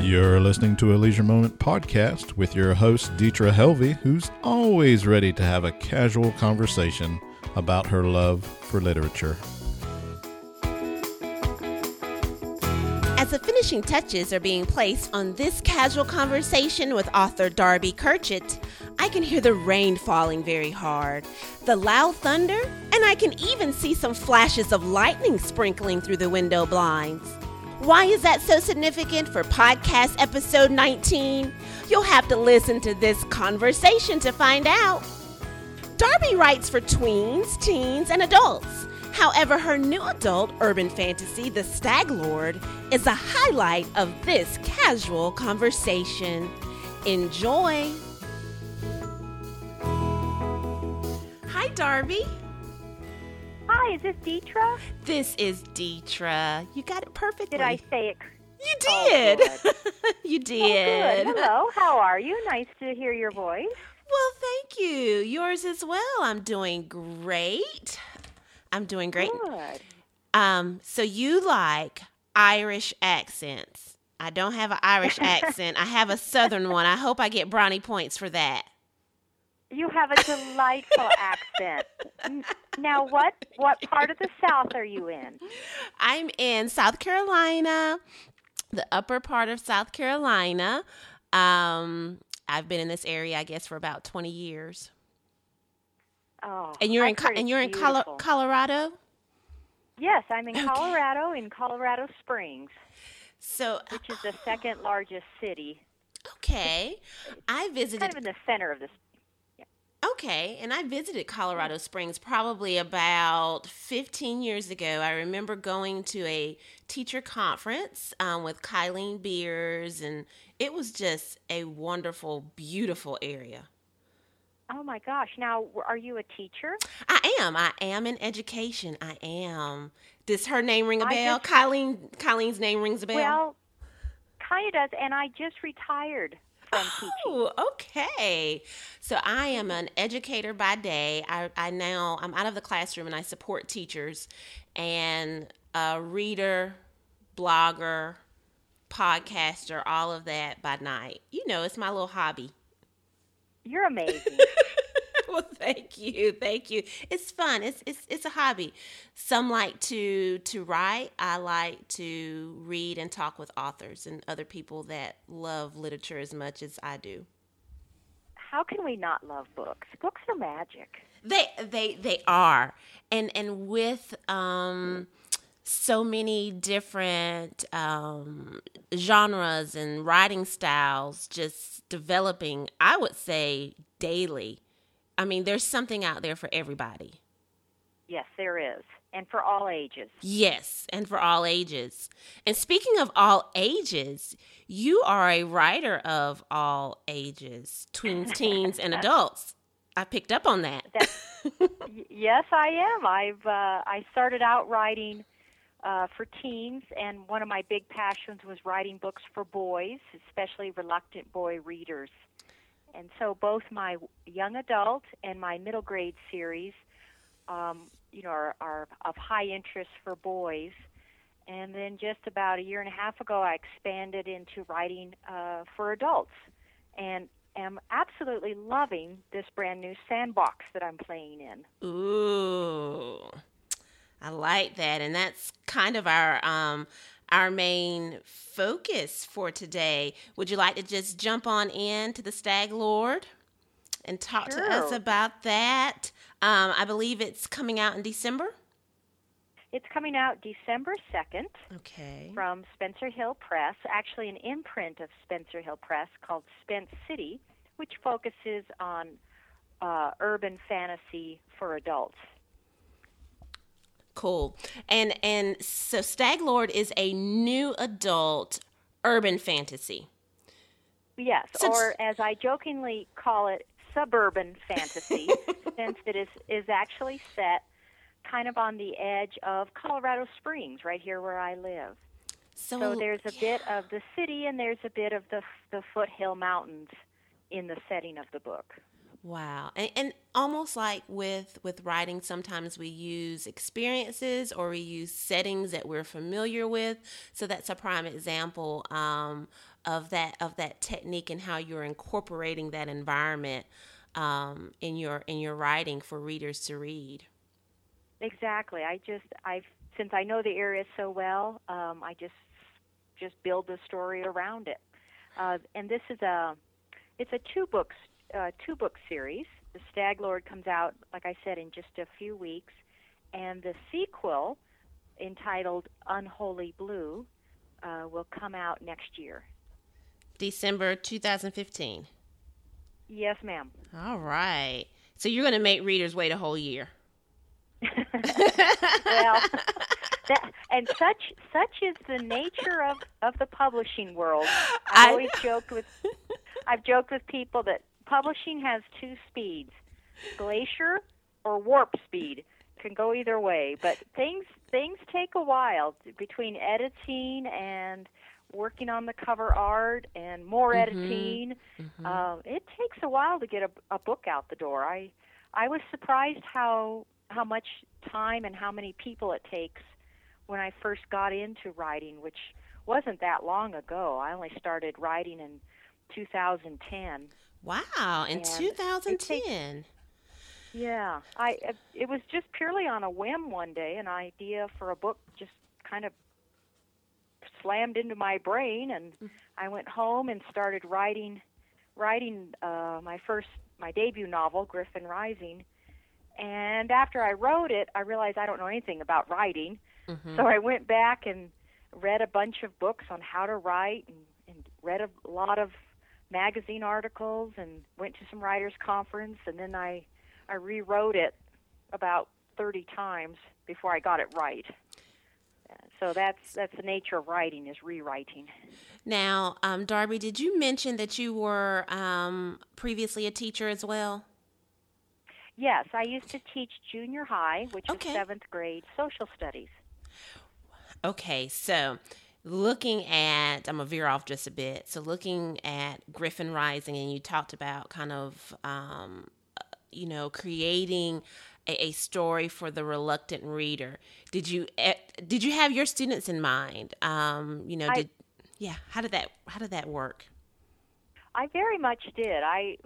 You're listening to a Leisure Moment podcast with your host, Deetra Helvey, who's always ready to have a casual conversation about her love for literature. As the finishing touches are being placed on this casual conversation with author Darby Karchut, I can hear the rain falling very hard, the loud thunder, and I can even see some flashes of lightning sprinkling through the window blinds. Why is that so significant for podcast episode 19? You'll have to listen to this conversation to find out. Darby writes for tweens, teens, and adults. However, her new adult urban fantasy, The Stag Lord, is a highlight of this casual conversation. Enjoy! Hi, Darby. Hi, is this Deetra? This is Deetra. You got it perfectly. Did I say it? You Oh, did. good. you Oh, did. good. Hello, how are you? Nice to hear your voice. Well, thank you. Yours as well. I'm doing great. I'm doing great. Good. Um, so you like Irish accents. I don't have an Irish accent. I have a southern one. I hope I get brownie points for that. You have a delightful accent. Now, what what part of the South are you in? I'm in South Carolina, the upper part of South Carolina. Um, I've been in this area, I guess, for about 20 years. Oh, And you're I've in Co- and you're in Colo- Colorado. Yes, I'm in Okay. Colorado, in Colorado Springs, So which is the second largest city, okay, I visited kind of in the center of this. Okay, and I visited Colorado Springs probably about 15 years ago. I remember going to a teacher conference um, with Kylene Beers, and it was just a wonderful, beautiful area. Oh my gosh! Now, are you a teacher? I am. I am in education. I am. Does her name ring a bell? just- Kylene, Kylene's name rings a bell. Well, kind of does, and I just retired from teaching. Oh, okay. So I am an educator by day. I, I now I'm out of the classroom and I support teachers and a reader, blogger, podcaster, all of that by night. You know, it's my little hobby. You're amazing. well, thank you, thank you. It's fun. It's it's it's a hobby. Some like to to write. I like to read and talk with authors and other people that love literature as much as I do. How can we not love books? Books are magic. They they they are, and and with um so many different um genres and writing styles just developing. I would say daily. I mean, there's something out there for everybody. Yes, there is, and for all ages. Yes, and for all ages. And speaking of all ages, you are a writer of all ages, tweens, teens, and adults. I picked up on that. Yes, I am. I've uh, I started out writing uh, for teens, and one of my big passions was writing books for boys, especially reluctant boy readers. And so both my young adult and my middle grade series, um, you know, are, are of high interest for boys. And then just about a year and a half ago, I expanded into writing uh, for adults, and am absolutely loving this brand new sandbox that I'm playing in. Ooh, I like that, and that's kind of our um our main focus for today. Would you like to just jump on in to the Stag Lord and talk to us about that? Um, I believe it's coming out in December. It's coming out December 2nd Okay. from Spencer Hill Press, actually an imprint of Spencer Hill Press called Spence City, which focuses on uh, urban fantasy for adults. Cool. And and so Stag Lord is a new adult urban fantasy. Yes, So or as I jokingly call it, suburban fantasy, since it is, is actually set kind of on the edge of Colorado Springs, right here where I live. So, So there's a bit of the city and there's a bit of the the foothill mountains in the setting of the book. Wow. And, and almost like with with writing sometimes we use experiences or we use settings that we're familiar with. So that's a prime example um, of that of that technique and how you're incorporating that environment um, in your in your writing for readers to read. Exactly. I just I've since I know the area so well, um, I just just build the story around it. Uh, and this is a it's a two books uh, two book series. The Stag Lord comes out, like I said, in just a few weeks, and the sequel, entitled Unholy Blue, uh, will come out next year. December 2015. Yes, ma'am. All right. So you're going to make readers wait a whole year. well, that, and such such is the nature of of the publishing world. I've always joked with I've joked with people that publishing has two speeds: glacier or warp speed. Can go either way, but things things take a while between editing and working on the cover art and more mm-hmm. editing. Mm-hmm. Uh, it takes a while to get a, a book out the door. I I was surprised how how much time and how many people it takes when I first got into writing, which wasn't that long ago. I only started writing in 2010. Wow, in 2010. yeah, I it was just purely on a whim one day. An idea for a book just kind of slammed into my brain, and mm. I went home and started writing writing uh, my first my debut novel, Griffin Rising and after I wrote it, I realized I don't know anything about writing. Mm-hmm. So I went back and read a bunch of books on how to write and, and read a lot of magazine articles and went to some writers conference and then I I rewrote it about 30 times before I got it right. So that's that's the nature of writing is rewriting. Now, um, Darby, did you mention that you were um, previously a teacher as well? Yes, I used to teach junior high, which okay. is seventh grade social studies. Okay, so looking at, I'm gonna veer off just a bit. So looking at Griffin Rising, and you talked about kind of, um, you know, creating a, a, story for the reluctant reader. Did you eh, did you have your students in mind? Um, you know, I, did yeah? How did that how did that work? I very much did. I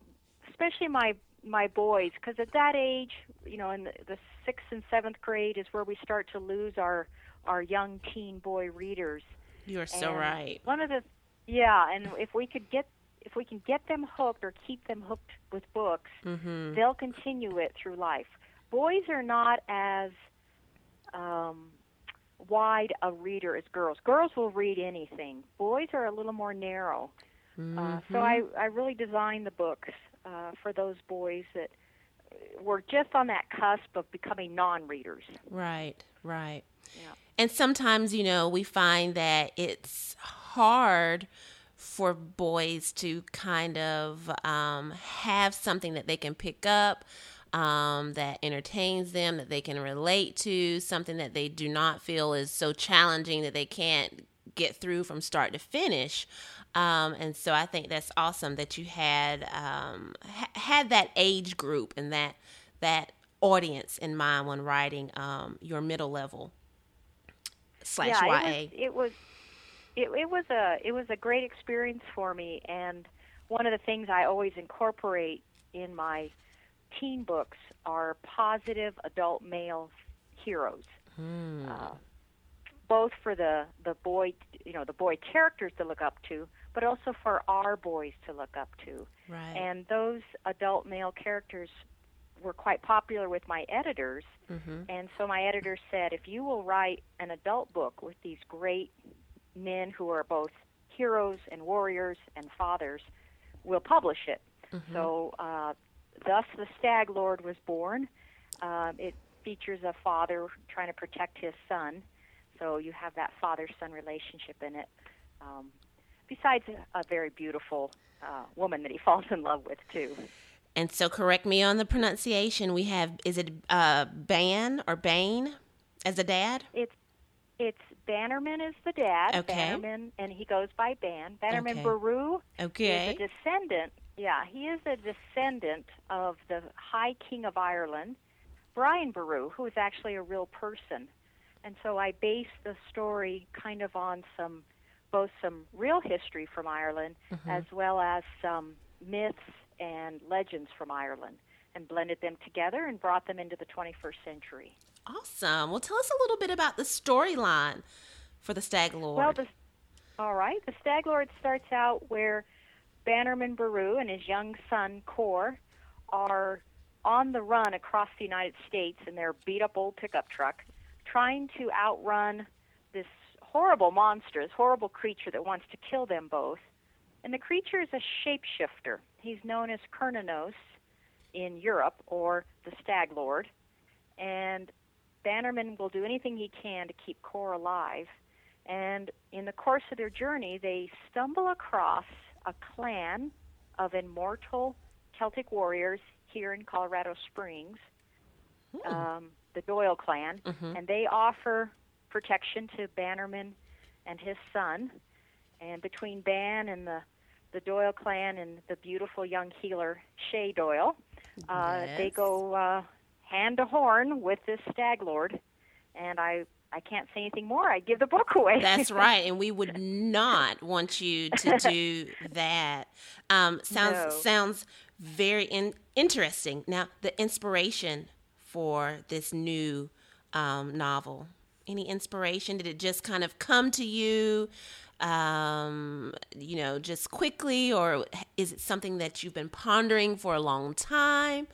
especially my my boys because at that age, you know, in the, the sixth and seventh grade is where we start to lose our our young teen boy readers. You are so right. One of the yeah, and if we could get if we can get them hooked or keep them hooked with books, mm-hmm. they'll continue it through life. Boys are not as um, wide a reader as girls. Girls will read anything. Boys are a little more narrow. Mm-hmm. Uh, so I, I really designed the books uh, for those boys that were just on that cusp of becoming non-readers. Right, right. Yeah. And sometimes, you know, we find that it's hard for boys to kind of um, have something that they can pick up. Um, that entertains them, that they can relate to, something that they do not feel is so challenging that they can't get through from start to finish. Um, and so I think that's awesome that you had um, ha- had that age group and that that audience in mind when writing um, your middle level slash yeah, YA. It was it was it, it was a it was a great experience for me, and one of the things I always incorporate in my teen books are positive adult male heroes. Hmm. Uh, both for the the boy you know the boy characters to look up to but also for our boys to look up to. Right. And those adult male characters were quite popular with my editors. Mm-hmm. And so my editor said, if you will write an adult book with these great men who are both heroes and warriors and fathers, we'll publish it. Mm-hmm. So, uh, thus the Stag Lord was born. Uh, it features a father trying to protect his son. So you have that father-son relationship in it. Um, besides a very beautiful uh, woman that he falls in love with too. And so, correct me on the pronunciation. We have is it uh, Ban or Bane as a dad? It's it's Bannerman is the dad. Okay. Bannerman, and he goes by Ban. Bannerman okay. Boru okay. is a descendant Yeah, he is a descendant of the High King of Ireland, Brian Boru, who is actually a real person. And so I base the story kind of on some, both some real history from Ireland Mm-hmm. as well as some myths and legends from Ireland, and blended them together and brought them into the 21st century. Awesome. Well, tell us a little bit about the storyline for the Stag Lord. Well, the, all right. The Stag Lord starts out where Bannerman Boru and his young son Cor are on the run across the United States in their beat up old pickup truck, trying to outrun this horrible monster, this horrible creature that wants to kill them both. And the creature is a shapeshifter. He's known as Cernunnos in Europe or the Stag Lord. And Bannerman will do anything he can to keep Cor alive. And in the course of their journey, they stumble across a clan of immortal Celtic warriors here in Colorado Springs, um, the Doyle clan, and they offer protection to Bannerman and his son. And between Ban and the the Doyle clan and the beautiful young healer Shay Doyle, uh, they go uh, hand to horn with this stag lord. And I I can't say anything more. I give the book away. That's right, and we would not want you to do that. Um, sounds No. sounds very in, interesting. Now, the inspiration for this new um, novel. Any inspiration? Did it just kind of come to you? Um, you know, just quickly, or is it something that you've been pondering for a long time?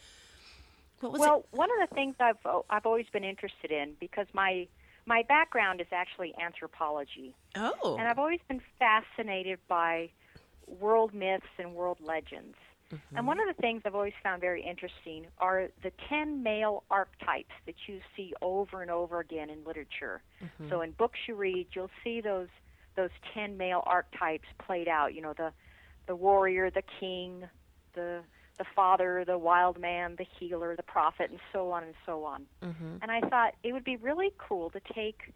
What was well, one of the things I've I've always been interested in because my my background is actually anthropology. Oh, and I've always been fascinated by world myths and world legends. And one of the things I've always found very interesting are the 10 male archetypes that you see over and over again in literature. So in books you read, you'll see those those 10 male archetypes played out, you know, the the warrior, the king, the the father, the wild man, the healer, the prophet, and so on and so on. And I thought it would be really cool to take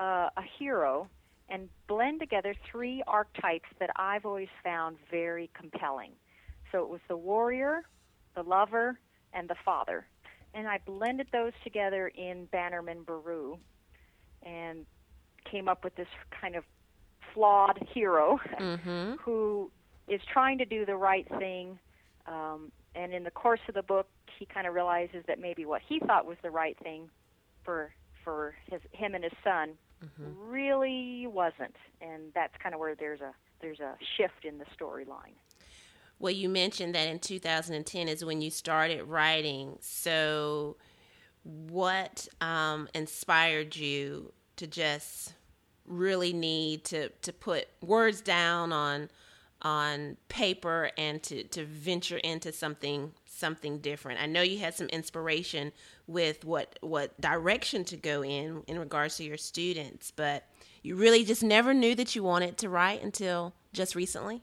uh, a hero and blend together three archetypes that I've always found very compelling. So it was the warrior, the lover, and the father. And I blended those together in Bannerman Boru and came up with this kind of flawed hero mm-hmm. who is trying to do the right thing. Um, and in the course of the book, he kind of realizes that maybe what he thought was the right thing for for his him and his son really wasn't. And that's kind of where there's a there's a shift in the storyline. Well, you mentioned that in 2010 is when you started writing. So, what um, inspired you to just really need to, to put words down on on paper and to, to venture into something something different? I know you had some inspiration with what what direction to go in in regards to your students, but you really just never knew that you wanted to write until just recently.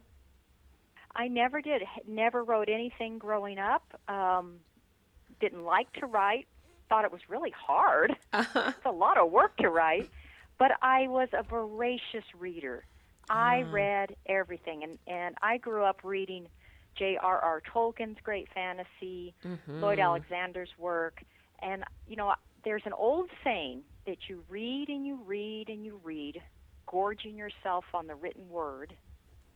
I never did. Never wrote anything growing up. Um, didn't like to write. Thought it was really hard. It's a lot of work to write. But I was a voracious reader. I mm. read everything, and and I grew up reading J.R.R. Tolkien's great fantasy, mm-hmm. Lloyd Alexander's work, and you know there's an old saying that you read and you read and you read, gorging yourself on the written word,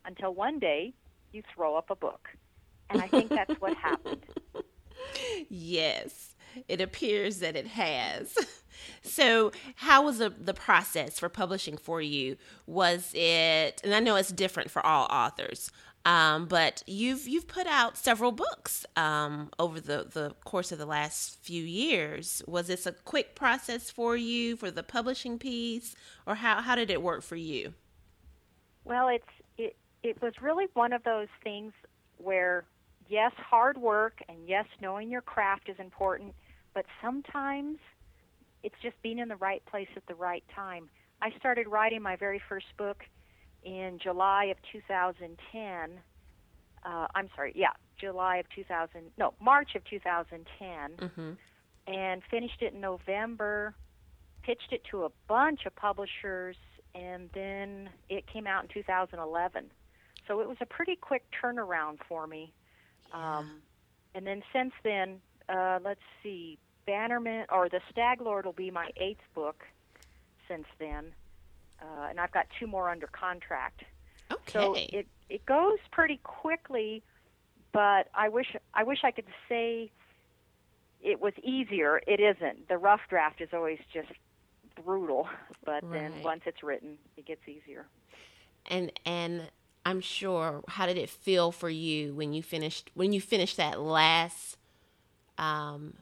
until one day you throw up a book. And I think that's what happened. Yes, it appears that it has. So, how was the, the process for publishing for you? Was it, and I know it's different for all authors, um, but you've you've put out several books um, over the, the course of the last few years. Was this a quick process for you for the publishing piece, or how how did it work for you? Well, it's it it was really one of those things where yes, hard work and yes, knowing your craft is important, but sometimes it's just being in the right place at the right time. I started writing my very first book in July of 2010. Uh, I'm sorry, yeah, July of 2000, no, March of 2010, Mm-hmm. and finished it in November. Pitched it to a bunch of publishers, and then it came out in 2011. so it was a pretty quick turnaround for me. Um, and then since then, uh, let's see, Bannerman or the Stag Lord will be my eighth book since then, uh, and I've got two more under contract. Okay. So it it goes pretty quickly, but I wish I wish I could say it was easier. It isn't. The rough draft is always just brutal, but then once it's written, it gets easier. and and I'm sure how did it feel for you when you finished when you finished that last um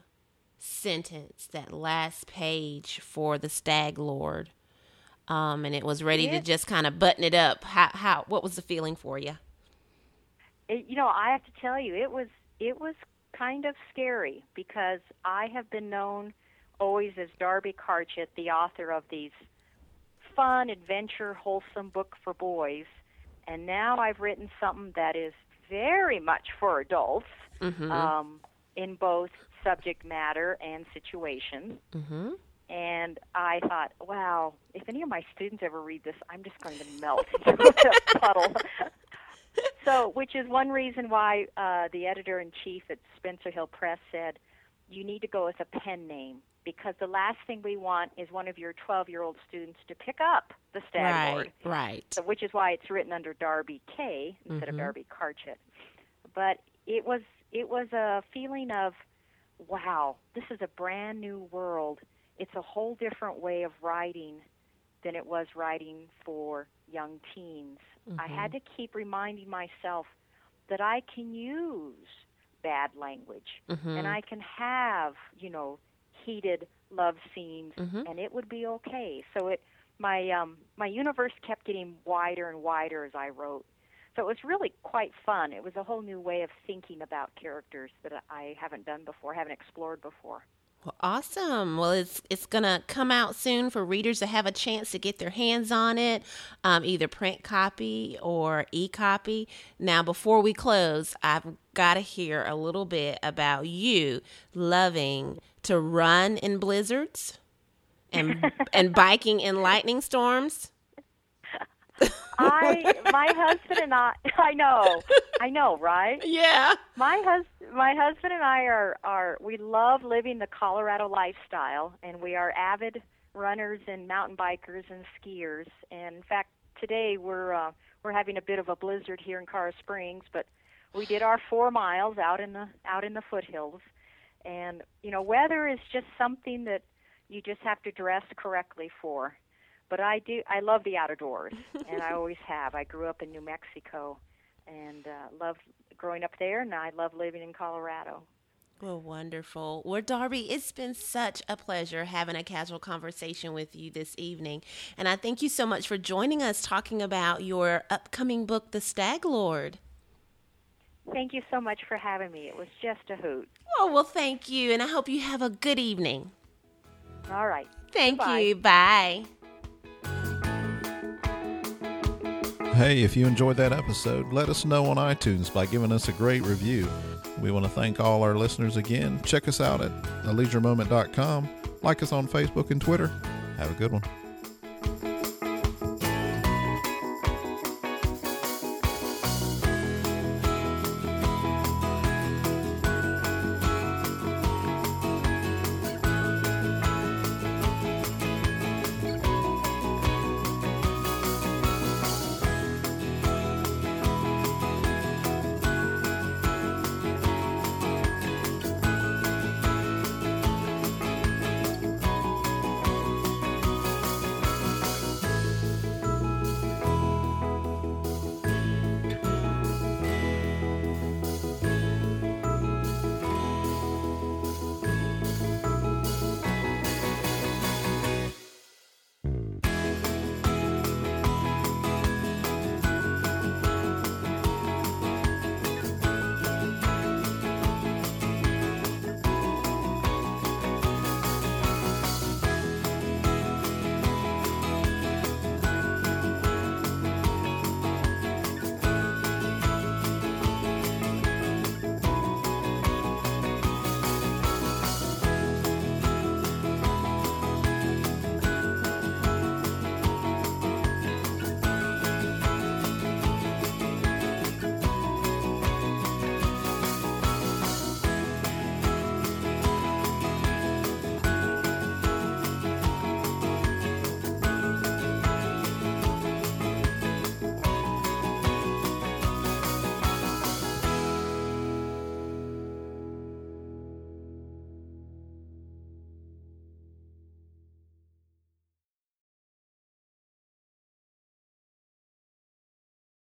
sentence, that last page for the Stag Lord? Um and it was ready to just kind of button it up. How how what was the feeling for you? It, you know, I have to tell you, it was it was kind of scary because I have been known always as Darby Karchut, the author of these fun, adventure, wholesome book for boys, and now I've written something that is very much for adults Mhm. um, in both subject matter and situation. mhm. And I thought, wow, if any of my students ever read this, I'm just going to melt into a puddle. so, which is one reason why uh, the editor in chief at Spencer Hill Press said, you need to go with a pen name because the last thing we want is one of your 12 year old students to pick up the Stag Right, right. So, which is why it's written under Darby K instead Mhm. of Darby Karchut. But it was it was a feeling of, wow, this is a brand new world. It's a whole different way of writing than it was writing for young teens. I had to keep reminding myself that I can use bad language Mhm. and I can have, you know, heated love scenes Mhm. and it would be okay. So it my um my universe kept getting wider and wider as I wrote. So it was really quite fun. It was a whole new way of thinking about characters that I haven't done before, haven't explored before. Well, awesome. Well, it's it's gonna come out soon for readers to have a chance to get their hands on it, um, either print copy or e copy. Now, before we close, I've got to hear a little bit about you loving to run in blizzards and and biking in lightning storms. I my husband and I I know. I know, right? Yeah. My hus my husband and I are are we love living the Colorado lifestyle and we are avid runners and mountain bikers and skiers and in fact today we're uh, we're having a bit of a blizzard here in Colorado Springs but we did our 4 miles out in the out in the foothills and you know weather is just something that you just have to dress correctly for but I do I love the outdoors and I always have I grew up in New Mexico and uh, loved growing up there, and I love living in Colorado. Well, wonderful. Well, Darby, it's been such a pleasure having a casual conversation with you this evening. And I thank you so much for joining us talking about your upcoming book, The Stag Lord. Thank you so much for having me. It was just a hoot. Oh, well, thank you. And I hope you have a good evening. All right. Thank Bye. you. Bye. Hey, if you enjoyed that episode, let us know on iTunes by giving us a great review. We want to thank all our listeners again. Check us out at aleisuremoment.com. Like us on Facebook and Twitter. Have a good one.